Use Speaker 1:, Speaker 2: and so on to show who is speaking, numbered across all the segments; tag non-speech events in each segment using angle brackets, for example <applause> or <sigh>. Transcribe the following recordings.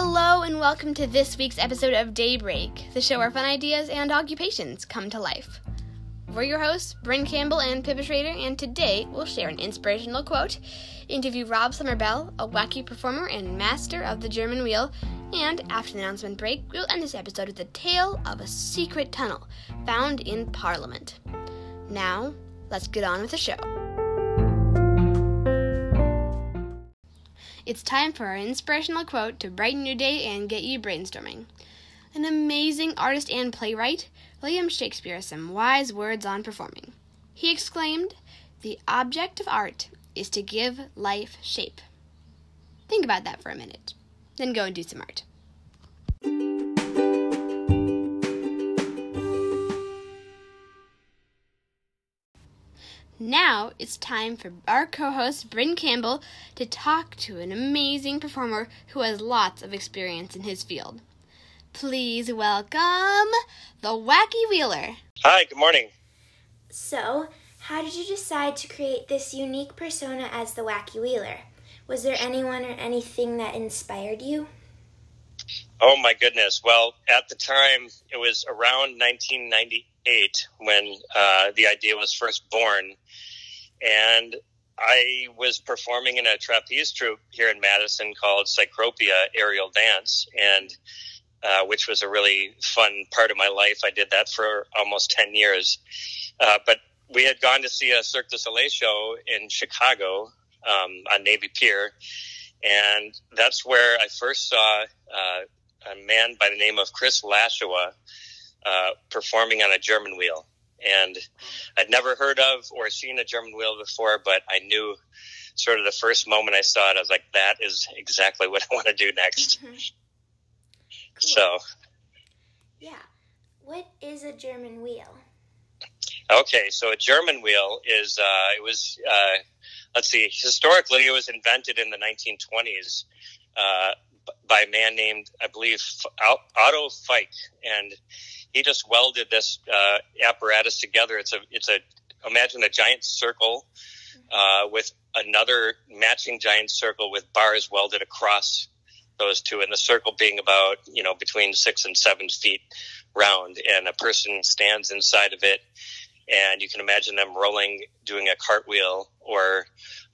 Speaker 1: Hello, and welcome to this week's episode of Daybreak, the show where fun ideas and occupations come to life. We're your hosts, Bryn Campbell and Pippa Schrader, and today we'll share an inspirational quote, interview Rob Summerbell, a wacky performer and master of the German wheel, and after the announcement break, we'll end this episode with the tale of a secret tunnel found in Parliament. Now, let's get on with the show. It's time for our inspirational quote to brighten your day and get you brainstorming. An amazing artist and playwright, William Shakespeare has some wise words on performing. He exclaimed, The object of art is to give life shape. Think about that for a minute, then go and do some art. Now it's time for our co host, Bryn Campbell, to talk to an amazing performer who has lots of experience in his field. Please welcome the Wacky Wheeler.
Speaker 2: Hi, good morning.
Speaker 3: So, how did you decide to create this unique persona as the Wacky Wheeler? Was there anyone or anything that inspired you?
Speaker 2: Oh my goodness. Well, at the time, it was around 1998 when uh, the idea was first born. And I was performing in a trapeze troupe here in Madison called Cycropia Aerial Dance, and uh, which was a really fun part of my life. I did that for almost 10 years. Uh, but we had gone to see a Cirque du Soleil show in Chicago um, on Navy Pier. And that's where I first saw uh, a man by the name of Chris Lashua uh, performing on a German wheel. And I'd never heard of or seen a German wheel before, but I knew sort of the first moment I saw it, I was like, that is exactly what I want to do next. Mm-hmm. Cool. So,
Speaker 3: yeah. What is a German wheel?
Speaker 2: Okay, so a German wheel is, uh, it was, uh, let's see, historically it was invented in the 1920s uh, by a man named, I believe, Otto Feick, and he just welded this uh, apparatus together. It's a, it's a, imagine a giant circle uh, with another matching giant circle with bars welded across those two, and the circle being about, you know, between six and seven feet round, and a person stands inside of it. And you can imagine them rolling, doing a cartwheel, or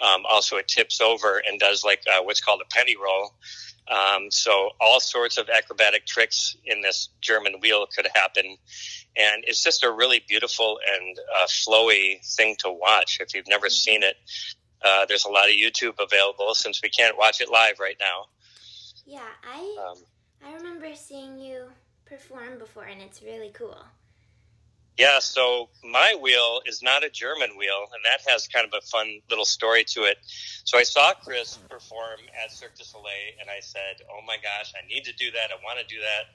Speaker 2: um, also it tips over and does like uh, what's called a penny roll, um, so all sorts of acrobatic tricks in this German wheel could happen. And it's just a really beautiful and uh, flowy thing to watch. If you've never seen it, uh, there's a lot of YouTube available since we can't watch it live right now.
Speaker 3: Yeah, I um, I remember seeing you perform before, and it's really cool.
Speaker 2: Yeah, so my wheel is not a German wheel, and that has kind of a fun little story to it. So I saw Chris perform at Cirque du Soleil, and I said, "Oh my gosh, I need to do that. I want to do that."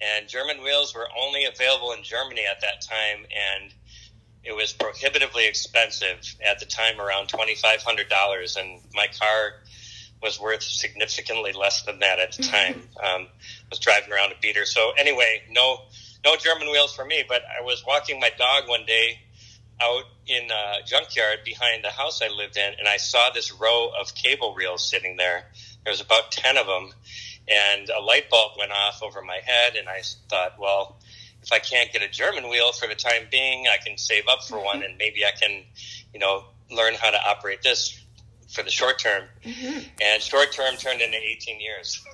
Speaker 2: And German wheels were only available in Germany at that time, and it was prohibitively expensive at the time, around twenty five hundred dollars, and my car was worth significantly less than that at the time. um, I was driving around a beater. So anyway, no no German wheels for me. But I was walking my dog one day out in a junkyard behind the house I lived in, and I saw this row of cable reels sitting there. There was about ten of them, and a light bulb went off over my head, and I thought, well. If I can't get a German wheel for the time being, I can save up for one, and maybe I can, you know, learn how to operate this for the short term. Mm-hmm. And short term turned into 18 years.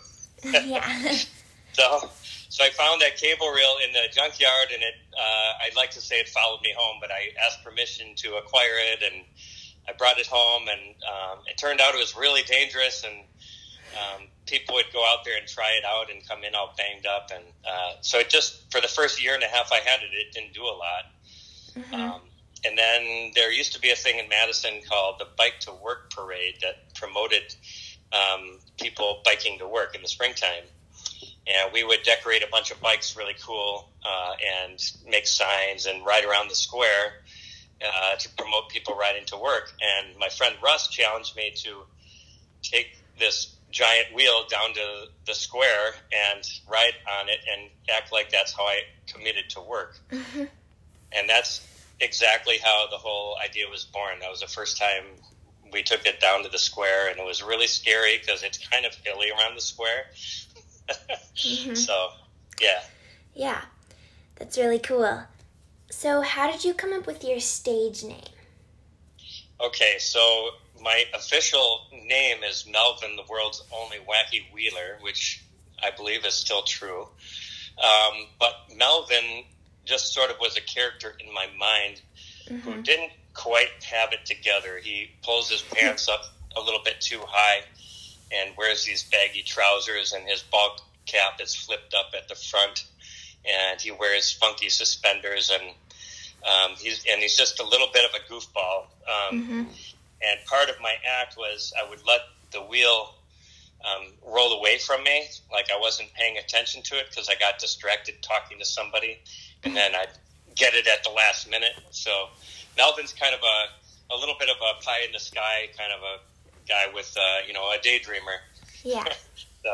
Speaker 3: yeah. <laughs>
Speaker 2: so so I found that cable reel in the junkyard, and it. Uh, I'd like to say it followed me home, but I asked permission to acquire it, and I brought it home, and um, it turned out it was really dangerous, and um, people would go out there and try it out and come in all banged up, and uh, so it just for the first year and a half I had it, it didn't do a lot. Mm-hmm. Um, and then there used to be a thing in Madison called the Bike to Work Parade that promoted um, people biking to work in the springtime and we would decorate a bunch of bikes really cool uh, and make signs and ride around the square uh, to promote people riding to work. And my friend Russ challenged me to take this giant wheel down to the square and ride on it and act like that's how I committed to work. Mm-hmm. And that's exactly how the whole idea was born. That was the first time we took it down to the square, and it was really scary because it's kind of hilly around the square mm-hmm. So, yeah.
Speaker 3: Yeah, that's really cool. So, how did you come up with your stage name?
Speaker 2: Okay, so my official name is Melvin, the world's only wacky wheeler, which I believe is still true. Um, but Melvin just sort of was a character in my mind mm-hmm. who didn't quite have it together. He pulls his pants up a little bit too high and wears these baggy trousers, and his ball cap is flipped up at the front, and he wears funky suspenders, and um, he's and he's just a little bit of a goofball. Um, mm-hmm. And part of my act was I would let the wheel um, roll away from me, like I wasn't paying attention to it because I got distracted talking to somebody, and then I'd get it at the last minute. So Melvin's kind of a a little bit of a pie in the sky kind of a guy with uh, you know a daydreamer.
Speaker 3: Yeah. <laughs>
Speaker 2: so,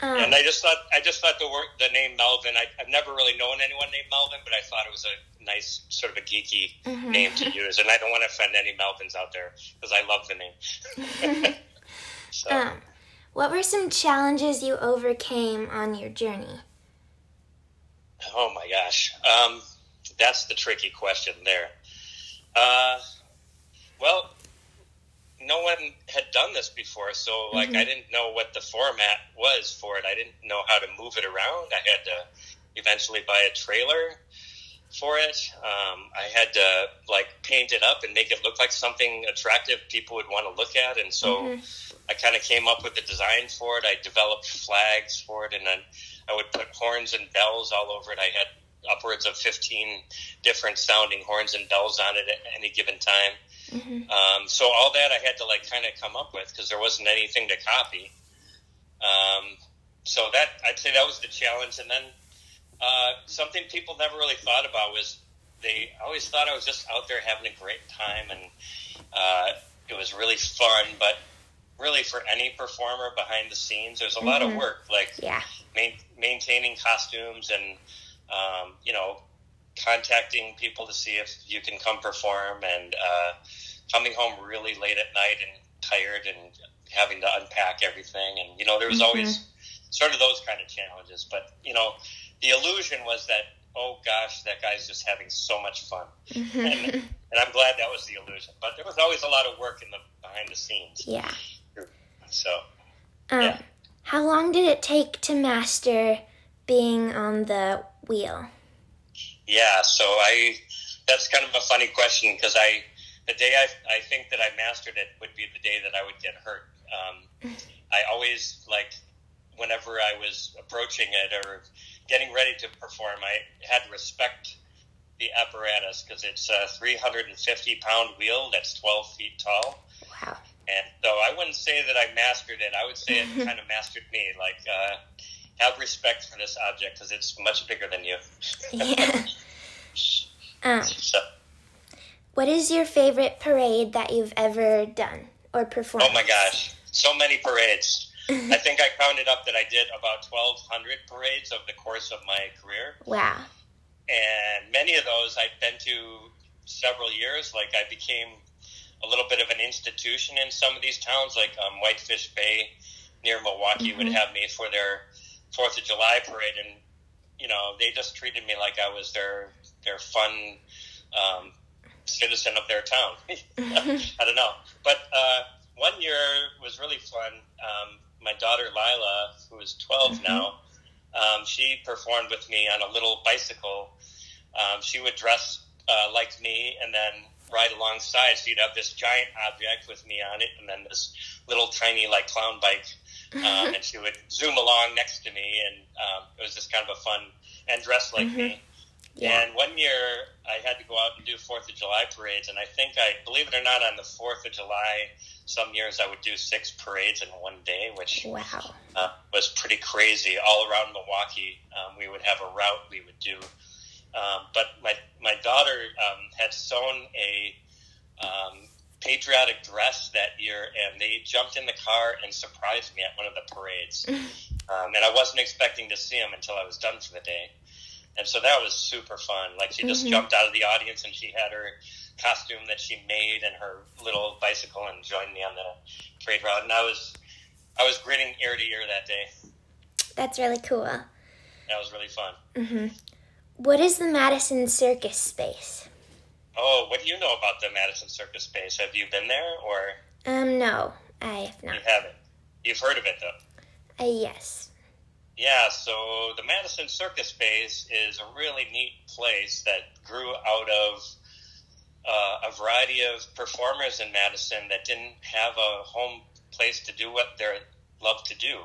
Speaker 2: um, and I just thought I just thought the word the name Melvin. I, have never really known anyone named Melvin, but I thought it was a nice sort of a geeky mm-hmm. name to <laughs> use, and I don't want to offend any Melvins out there because I love the name. <laughs>
Speaker 3: so. Um, what were some challenges you overcame on your journey?
Speaker 2: Oh my gosh, um, that's the tricky question there. Uh, well, no one had done this before, so like mm-hmm. I didn't know what the format was for it. I didn't know how to move it around. I had to eventually buy a trailer for it. Um, I had to like paint it up and make it look like something attractive people would want to look at, and so mm-hmm. I kind of came up with the design for it. I developed flags for it, and then I would put horns and bells all over it. I had upwards of 15 different sounding horns and bells on it at any given time. Mm-hmm. Um, so all that I had to like kind of come up with because there wasn't anything to copy. Um, so that I'd say that was the challenge, and then uh, something people never really thought about was they always thought I was just out there having a great time, and uh, it was really fun. But really, for any performer behind the scenes, there's a mm-hmm. lot of mm-hmm. work, like
Speaker 3: yeah.
Speaker 2: ma- maintaining costumes and um, you know contacting people to see if you can come perform and uh, coming home really late at night and tired and having to unpack everything. And, you know, there was mm-hmm. always sort of those kind of challenges. But, you know, the illusion was that, oh gosh, that guy's just having so much fun. Mm-hmm. And, and I'm glad that was the illusion. But there was always a lot of work in the behind the scenes.
Speaker 3: Yeah.
Speaker 2: So,
Speaker 3: um, yeah. How long did it take to master being on the wheel?
Speaker 2: Yeah, so I that's kind of a funny question because I the day I, I think that I mastered it would be the day that I would get hurt. Um, <laughs> I always like whenever I was approaching it or getting ready to perform, I had respect the apparatus because it's a 350 pound wheel that's 12 feet tall.
Speaker 3: Wow.
Speaker 2: And so I wouldn't say that I mastered it. I would say it <laughs> kind of mastered me. Like, uh, have respect for this object because it's much bigger than you.
Speaker 3: yeah. Um, <laughs> so. What is your favorite parade that you've ever done or performed?
Speaker 2: Oh my gosh, so many parades. <laughs> I think I counted up that I did about 1,200 parades over the course of my career.
Speaker 3: Wow.
Speaker 2: And many of those I've been to several years. Like I became a little bit of an institution in some of these towns, like um, Whitefish Bay near Milwaukee mm-hmm. would have me for their Fourth of July parade, and you know they just treated me like I was their their fun um, citizen of their town. <laughs> I don't know, but uh, one year was really fun. Um, my daughter Lila, who is 12 mm-hmm. now, um, she performed with me on a little bicycle. Um, she would dress uh, like me and then ride alongside. So you'd have this giant object with me on it, and then this little tiny like clown bike um, and she would zoom along next to me, and um, it was just kind of a fun and dressed like mm-hmm. me. Yeah. And one year I had to go out and do Fourth of July parades, and I think I believe it or not, on the Fourth of July, some years I would do six parades in one day, which
Speaker 3: wow.
Speaker 2: uh, was pretty crazy. All around Milwaukee, um, we would have a route we would do. Um, but my my daughter um, had sewn a um, patriotic dress that year, and they jumped in the car and surprised me at one of the parades. <laughs> um, and I wasn't expecting to see them until I was done for the day. And so that was super fun. Like she just mm-hmm. jumped out of the audience and she had her costume that she made and her little bicycle and joined me on the parade route. And I was, I was grinning ear to ear that day.
Speaker 3: That's really cool.
Speaker 2: That was really fun.
Speaker 3: hmm What is the Madison Circus space?
Speaker 2: Oh, what do you know about the Madison Circus space? Have you been there or
Speaker 3: Um, no, I have not.
Speaker 2: you haven't? You've heard of it though.
Speaker 3: Uh, yes.
Speaker 2: Yeah, so the Madison Circus space is a really neat place that grew out of uh, a variety of performers in Madison that didn't have a home place to do what they love to do.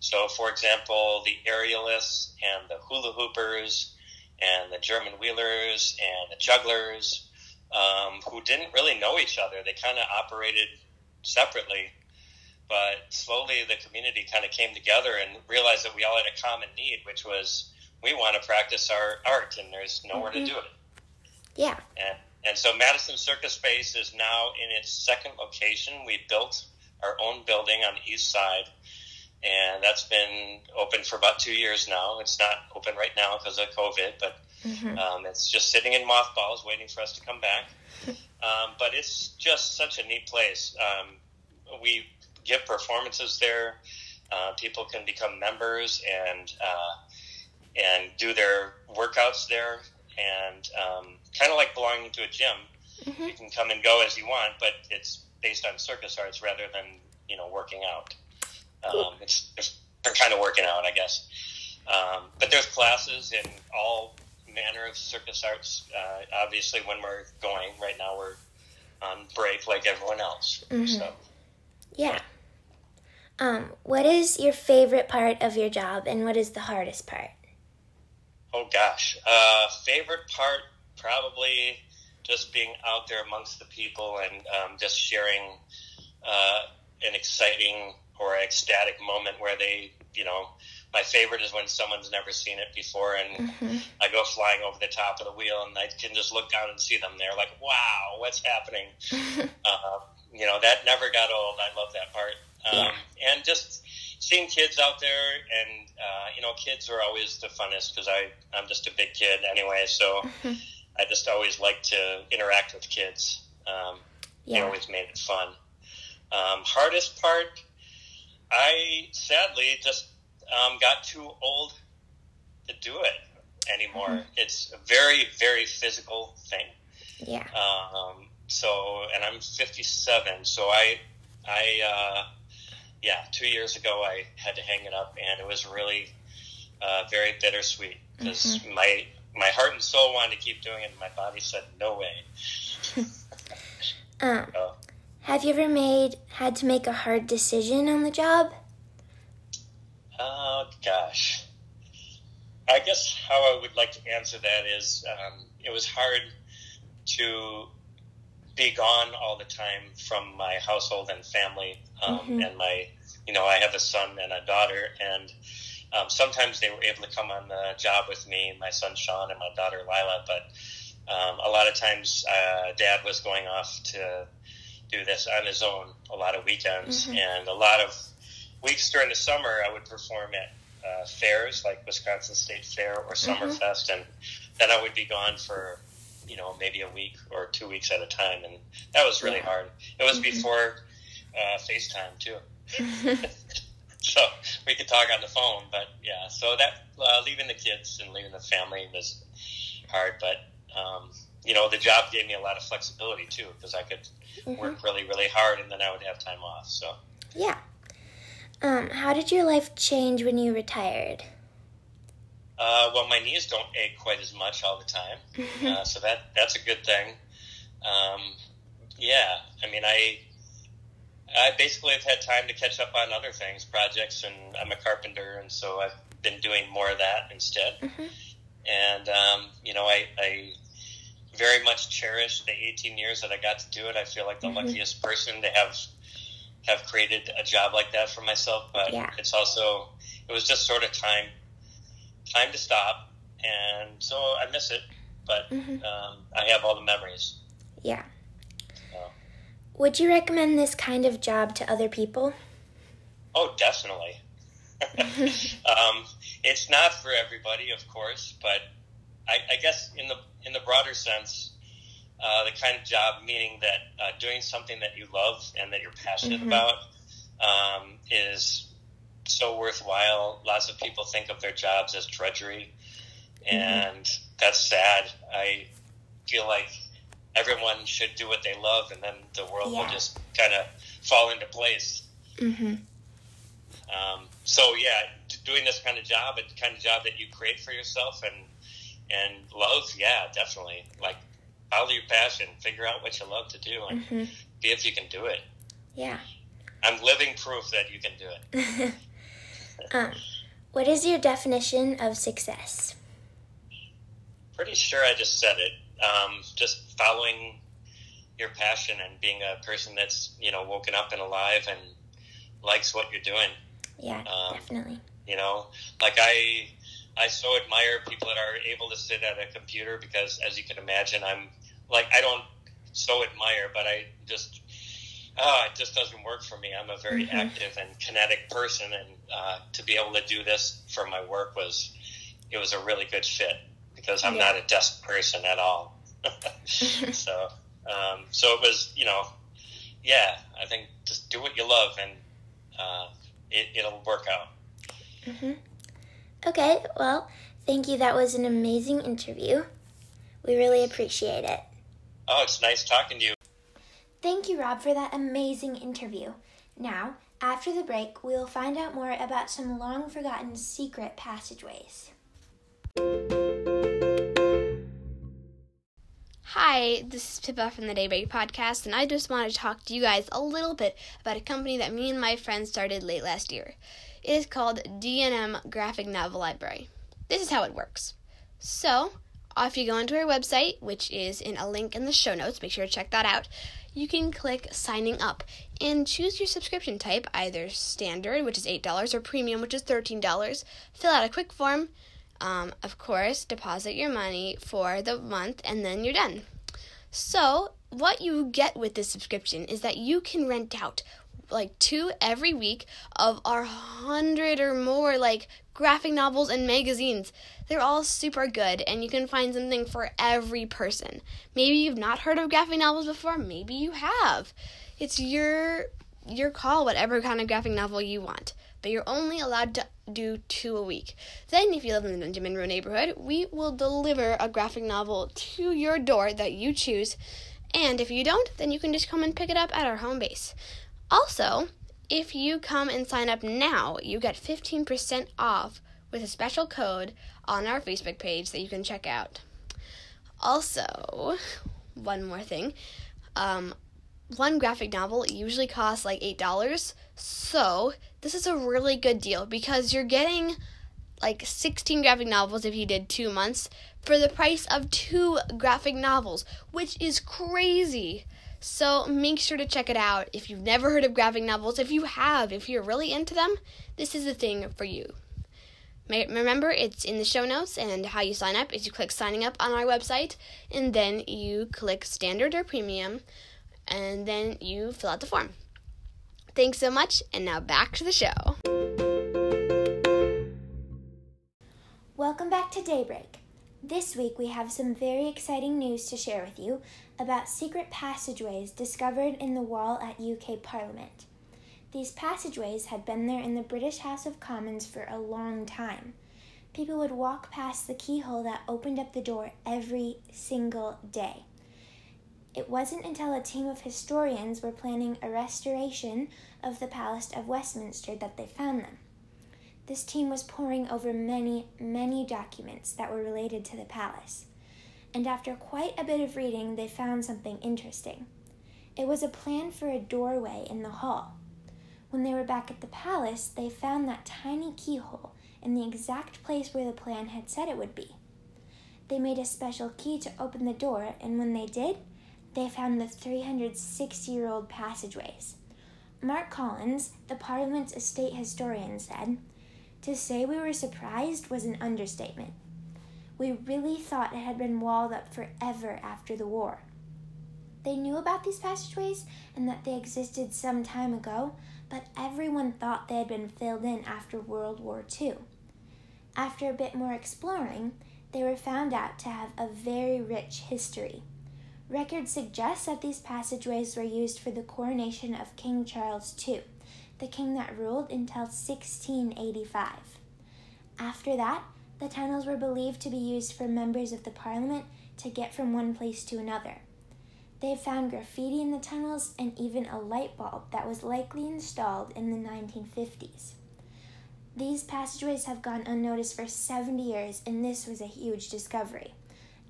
Speaker 2: So, for example, the aerialists and the hula hoopers and the German wheelers and the jugglers um, who didn't really know each other. They kind of operated separately but slowly the community kind of came together and realized that we all had a common need, which was we want to practice our art, and there's nowhere
Speaker 3: Mhm.
Speaker 2: to do it.
Speaker 3: Yeah.
Speaker 2: And, and so Madison Circus Space is now in its second location. We built our own building on the east side, and that's been open for about two years now. It's not open right now because of COVID, but
Speaker 3: hmm
Speaker 2: um, it's just sitting in mothballs, waiting for us to come back. <laughs> Um, but it's just such a neat place. Um, we give performances there. Uh, people can become members and uh, and do their workouts there, and um, kind of like belonging to a gym.
Speaker 3: hmm
Speaker 2: You can come and go as you want, but it's based on circus arts rather than you know working out. Um, it's it's kind of working out, I guess. Um, but there's classes in all manner of circus arts. Uh, obviously, when we're going right now, we're on break like everyone else.
Speaker 3: Mhm.
Speaker 2: So,
Speaker 3: Yeah. Um, what is your favorite part of your job and what is the hardest part?
Speaker 2: oh gosh, uh, favorite part probably just being out there amongst the people and um, just sharing uh, an exciting or ecstatic moment where they, you know, my favorite is when someone's never seen it before and
Speaker 3: hmm
Speaker 2: I go flying over the top of the wheel and I can just look down and see them there like, wow, what's happening? Uh, <laughs> you know, that never got old. I love that part. Um, And just seeing kids out there and, uh, you know, kids are always the funnest because I'm just a big kid anyway. So I just always like to interact with kids. Um, They
Speaker 3: yeah.
Speaker 2: always made it fun. Um, hardest part, I sadly just um, got too old to do it anymore.
Speaker 3: Mhm.
Speaker 2: It's a very, very physical thing.
Speaker 3: Yeah.
Speaker 2: Um, so, and I'm 57, so I, I, uh, yeah, two years ago I had to hang it up, and it was really uh, very bittersweet because my my heart and soul wanted to keep doing it, and my body said no way. <laughs>
Speaker 3: Um,
Speaker 2: So,
Speaker 3: have you ever made had to make a hard decision on the job?
Speaker 2: Oh gosh. I guess how I would like to answer that is um, it was hard to be gone all the time from my household and family um,
Speaker 3: Mhm.
Speaker 2: and my you know I have a son and a daughter and um, sometimes they were able to come on the job with me my son Sean and my daughter Lila but um, a lot of times uh, dad was going off to do this on his own a lot of weekends
Speaker 3: Mhm.
Speaker 2: and a lot of weeks during the summer, I would perform at uh, fairs like Wisconsin State Fair or Summerfest, and then I would be gone for you know maybe a week or two weeks at a time, and that was really
Speaker 3: Yeah.
Speaker 2: hard. It was
Speaker 3: Mhm.
Speaker 2: before uh, FaceTime too, <laughs> <laughs> so we could talk on the phone. But yeah, so that uh, leaving the kids and leaving the family was hard, but. Um, you know, the job gave me a lot of flexibility too, because I could
Speaker 3: Mhm.
Speaker 2: work really, really hard, and then I would have time off. So,
Speaker 3: Yeah. Um, how did your life change when you retired?
Speaker 2: Uh, well, my knees don't ache quite as much all the time, <laughs> uh, so that that's a good thing. Um, yeah, I mean, I I basically have had time to catch up on other things, projects, and I'm a carpenter, and so I've been doing more of that instead.
Speaker 3: Mhm.
Speaker 2: And um, you know, I, I very much cherish the 18 years that I got to do it. I feel like the
Speaker 3: Mhm.
Speaker 2: luckiest person to have have created a job like that for myself. But
Speaker 3: Yeah.
Speaker 2: it's also it was just sort of time time to stop, and so I miss it. But
Speaker 3: Mhm.
Speaker 2: um, I have all the memories.
Speaker 3: Yeah.
Speaker 2: So.
Speaker 3: Would you recommend this kind of job to other people?
Speaker 2: Oh, definitely. <laughs> <laughs> um, it's not for everybody, of course, but I, I guess in the in the broader sense, uh, the kind of job meaning that uh, doing something that you love and that you're passionate
Speaker 3: Mhm.
Speaker 2: about um, is so worthwhile. Lots of people think of their jobs as drudgery, and mm-hmm. that's sad. I feel like everyone should do what they love, and then the world yeah. will just kind of fall into place. Mm-hmm. Um, so yeah, doing this kind of job, a kind of job that you create for yourself and and love, yeah, definitely. Like follow your passion, figure out what you love to do, and mm-hmm. see if you can do it.
Speaker 3: Yeah.
Speaker 2: I'm living proof that you can do
Speaker 3: it. <laughs> um, what is your definition of success?
Speaker 2: Pretty sure I just said it. Um, just following your passion and being a person that's you know woken up and alive and likes what you're doing.
Speaker 3: Yeah, um, definitely.
Speaker 2: You know, like I, I so admire people that are able to sit at a computer because, as you can imagine, I'm like I don't so admire, but I just oh, it just doesn't work for me. I'm a very mm-hmm. active and kinetic person, and uh, to be able to do this for my work was it was a really good fit because I'm yeah. not a desk person at all. <laughs> so, um, so it was, you know, yeah. I think just do what you love, and uh, it, it'll work out.
Speaker 3: Mm-hmm. Okay, well, thank you. That was an amazing interview. We really appreciate it.
Speaker 2: Oh, it's nice talking to you.
Speaker 3: Thank you, Rob, for that amazing interview. Now, after the break, we'll find out more about some long forgotten secret passageways.
Speaker 1: Hi, this is Pippa from the Daybreak Podcast, and I just want to talk to you guys a little bit about a company that me and my friends started late last year. It is called D&M Graphic Novel Library. This is how it works. So, if you go into our website, which is in a link in the show notes, make sure to check that out, you can click signing up and choose your subscription type, either standard, which is $8, or premium, which is $13. Fill out a quick form um, of course, deposit your money for the month and then you're done. So, what you get with this subscription is that you can rent out like two every week of our hundred or more like graphic novels and magazines. They're all super good, and you can find something for every person. Maybe you've not heard of graphic novels before, maybe you have. It's your your call, whatever kind of graphic novel you want but you're only allowed to do two a week. Then, if you live in the Benjamin Row neighborhood, we will deliver a graphic novel to your door that you choose. And if you don't, then you can just come and pick it up at our home base. Also, if you come and sign up now, you get 15% off with a special code on our Facebook page that you can check out. Also, one more thing. Um, one graphic novel usually costs like $8. So, this is a really good deal because you're getting like 16 graphic novels if you did two months for the price of two graphic novels, which is crazy. So, make sure to check it out. If you've never heard of graphic novels, if you have, if you're really into them, this is the thing for you. Remember, it's in the show notes, and how you sign up is you click signing up on our website, and then you click standard or premium and then you fill out the form. Thanks so much, and now back to the show.
Speaker 3: Welcome back to Daybreak. This week we have some very exciting news to share with you about secret passageways discovered in the wall at UK Parliament. These passageways had been there in the British House of Commons for a long time. People would walk past the keyhole that opened up the door every single day. It wasn't until a team of historians were planning a restoration of the Palace of Westminster that they found them. This team was poring over many, many documents that were related to the palace, and after quite a bit of reading, they found something interesting. It was a plan for a doorway in the hall. When they were back at the palace, they found that tiny keyhole in the exact place where the plan had said it would be. They made a special key to open the door, and when they did, they found the 360 year old passageways. Mark Collins, the Parliament's estate historian, said, To say we were surprised was an understatement. We really thought it had been walled up forever after the war. They knew about these passageways and that they existed some time ago, but everyone thought they had been filled in after World War II. After a bit more exploring, they were found out to have a very rich history. Records suggest that these passageways were used for the coronation of King Charles II, the king that ruled until 1685. After that, the tunnels were believed to be used for members of the parliament to get from one place to another. They found graffiti in the tunnels and even a light bulb that was likely installed in the 1950s. These passageways have gone unnoticed for 70 years, and this was a huge discovery.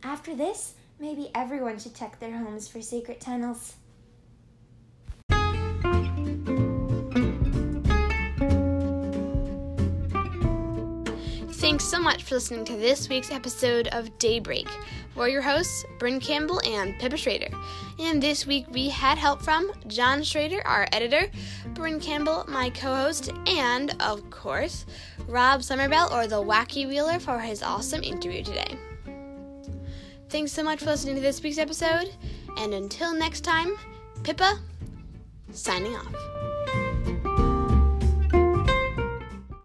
Speaker 3: After this, maybe everyone should check their homes for secret tunnels.
Speaker 1: So much for listening to this week's episode of Daybreak. We're your hosts, Bryn Campbell and Pippa Schrader. And this week we had help from John Schrader, our editor, Bryn Campbell, my co host, and, of course, Rob Summerbell, or the Wacky Wheeler, for his awesome interview today. Thanks so much for listening to this week's episode, and until next time, Pippa, signing off.